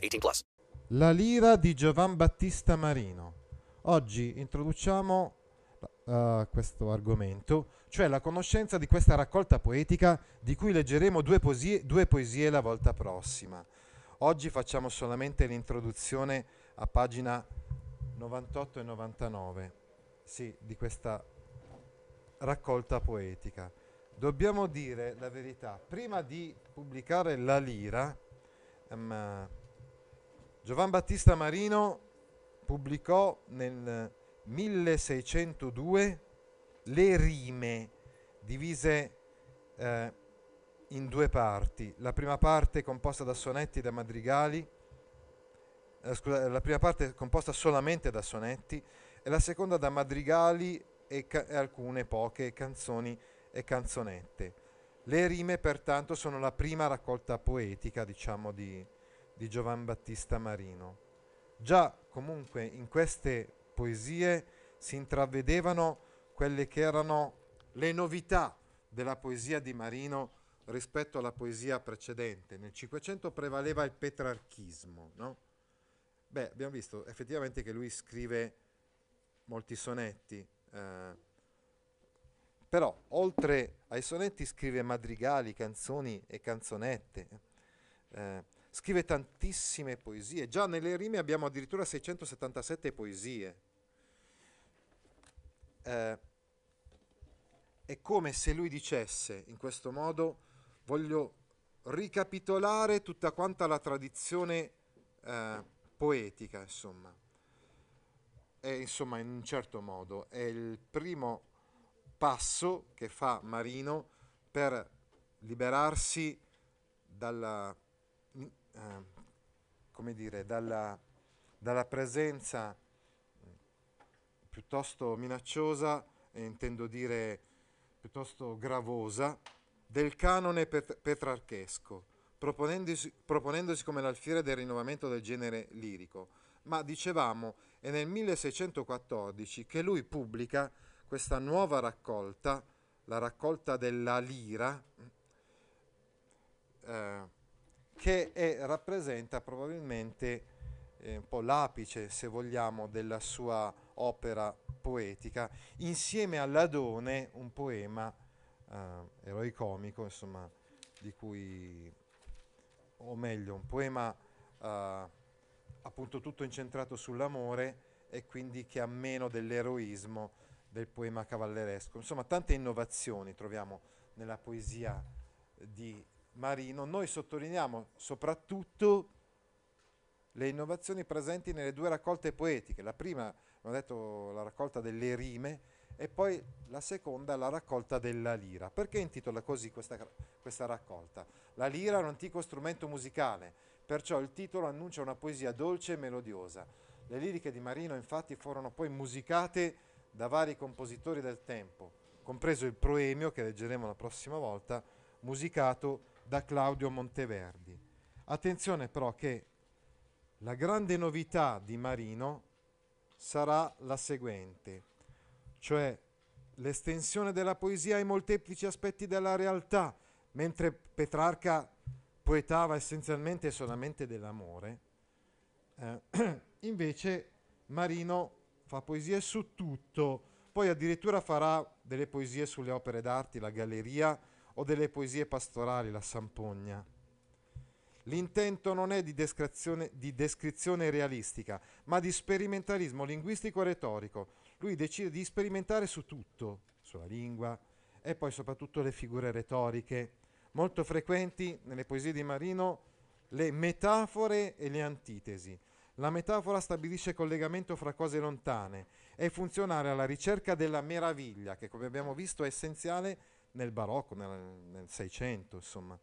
18 plus. La lira di Giovan Battista Marino. Oggi introduciamo uh, questo argomento, cioè la conoscenza di questa raccolta poetica di cui leggeremo due poesie, due poesie la volta prossima. Oggi facciamo solamente l'introduzione a pagina 98 e 99 sì, di questa raccolta poetica. Dobbiamo dire la verità, prima di pubblicare La Lira, um, Giovan Battista Marino pubblicò nel 1602 le rime divise eh, in due parti. La prima parte composta da sonetti e da madrigali, eh, scusa, la prima parte composta solamente da sonetti e la seconda da madrigali e, ca- e alcune poche canzoni e canzonette. Le rime pertanto sono la prima raccolta poetica, diciamo, di, di Giovan Battista Marino. Già comunque in queste poesie si intravedevano quelle che erano le novità della poesia di Marino rispetto alla poesia precedente. Nel Cinquecento prevaleva il petrarchismo, no? Beh, abbiamo visto effettivamente che lui scrive molti sonetti, eh, però oltre ai sonetti scrive madrigali, canzoni e canzonette, eh, scrive tantissime poesie, già nelle rime abbiamo addirittura 677 poesie. Eh, è come se lui dicesse in questo modo voglio ricapitolare tutta quanta la tradizione eh, poetica, insomma è insomma in un certo modo è il primo passo che fa Marino per liberarsi dalla, eh, come dire, dalla, dalla presenza piuttosto minacciosa, e intendo dire piuttosto gravosa, del canone pet- petrarchesco, proponendosi, proponendosi come l'alfiere del rinnovamento del genere lirico. Ma dicevamo, è nel 1614 che lui pubblica questa nuova raccolta, la raccolta della lira, eh, che è, rappresenta probabilmente eh, un po' l'apice, se vogliamo, della sua opera poetica, insieme all'Adone, un poema eh, eroicomico, insomma, di cui, o meglio, un poema eh, appunto tutto incentrato sull'amore e quindi che ha meno dell'eroismo del poema cavalleresco. Insomma, tante innovazioni troviamo nella poesia di Marino. Noi sottolineiamo soprattutto le innovazioni presenti nelle due raccolte poetiche. La prima, abbiamo detto, la raccolta delle rime e poi la seconda, la raccolta della lira. Perché intitola così questa, questa raccolta? La lira è un antico strumento musicale perciò il titolo annuncia una poesia dolce e melodiosa. Le liriche di Marino infatti furono poi musicate da vari compositori del tempo, compreso il Proemio che leggeremo la prossima volta, musicato da Claudio Monteverdi. Attenzione però che la grande novità di Marino sarà la seguente, cioè l'estensione della poesia ai molteplici aspetti della realtà, mentre Petrarca poetava essenzialmente solamente dell'amore, eh, invece Marino fa poesie su tutto, poi addirittura farà delle poesie sulle opere d'arte, la galleria, o delle poesie pastorali, la Sampogna. L'intento non è di descrizione, di descrizione realistica, ma di sperimentalismo linguistico e retorico. Lui decide di sperimentare su tutto, sulla lingua e poi soprattutto le figure retoriche, molto frequenti nelle poesie di Marino le metafore e le antitesi. La metafora stabilisce collegamento fra cose lontane, è funzionale alla ricerca della meraviglia, che come abbiamo visto è essenziale nel barocco, nel Seicento, insomma,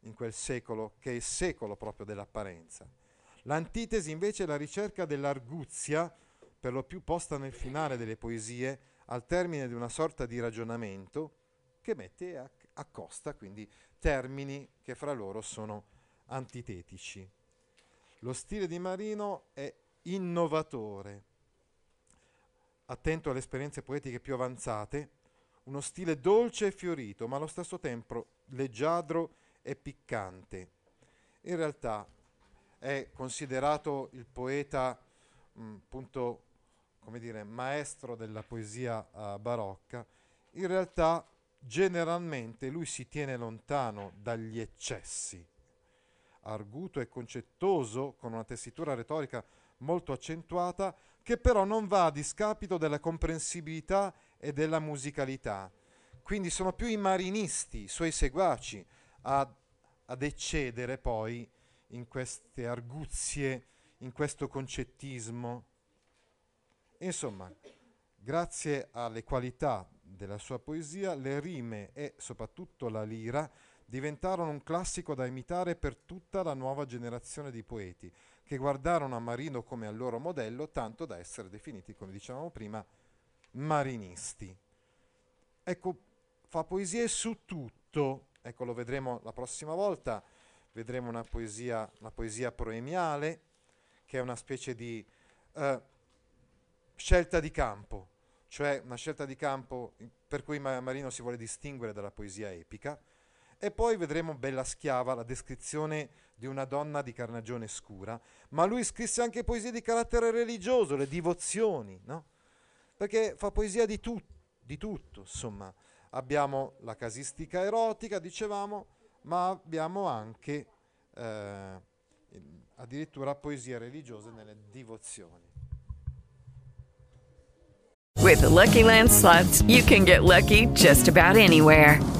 in quel secolo che è il secolo proprio dell'apparenza. L'antitesi invece è la ricerca dell'arguzia, per lo più posta nel finale delle poesie, al termine di una sorta di ragionamento che mette a, a costa quindi termini che fra loro sono antitetici. Lo stile di Marino è innovatore, attento alle esperienze poetiche più avanzate, uno stile dolce e fiorito, ma allo stesso tempo leggiadro e piccante. In realtà è considerato il poeta mh, appunto come dire maestro della poesia uh, barocca. In realtà generalmente lui si tiene lontano dagli eccessi. Arguto e concettoso, con una tessitura retorica molto accentuata, che però non va a discapito della comprensibilità e della musicalità. Quindi sono più i marinisti, i suoi seguaci, a, ad eccedere poi in queste arguzie, in questo concettismo. Insomma, grazie alle qualità della sua poesia, le rime e soprattutto la lira diventarono un classico da imitare per tutta la nuova generazione di poeti, che guardarono a Marino come al loro modello, tanto da essere definiti, come dicevamo prima, marinisti. Ecco, fa poesie su tutto, ecco lo vedremo la prossima volta, vedremo una poesia, una poesia proemiale, che è una specie di uh, scelta di campo, cioè una scelta di campo per cui Marino si vuole distinguere dalla poesia epica. E poi vedremo Bella Schiava, la descrizione di una donna di carnagione scura, ma lui scrisse anche poesie di carattere religioso, le divozioni, no? Perché fa poesia di, tu- di tutto, insomma. Abbiamo la casistica erotica, dicevamo, ma abbiamo anche eh, addirittura poesie religiose nelle divozioni. With the Lucky Land slots, you can get lucky just about anywhere.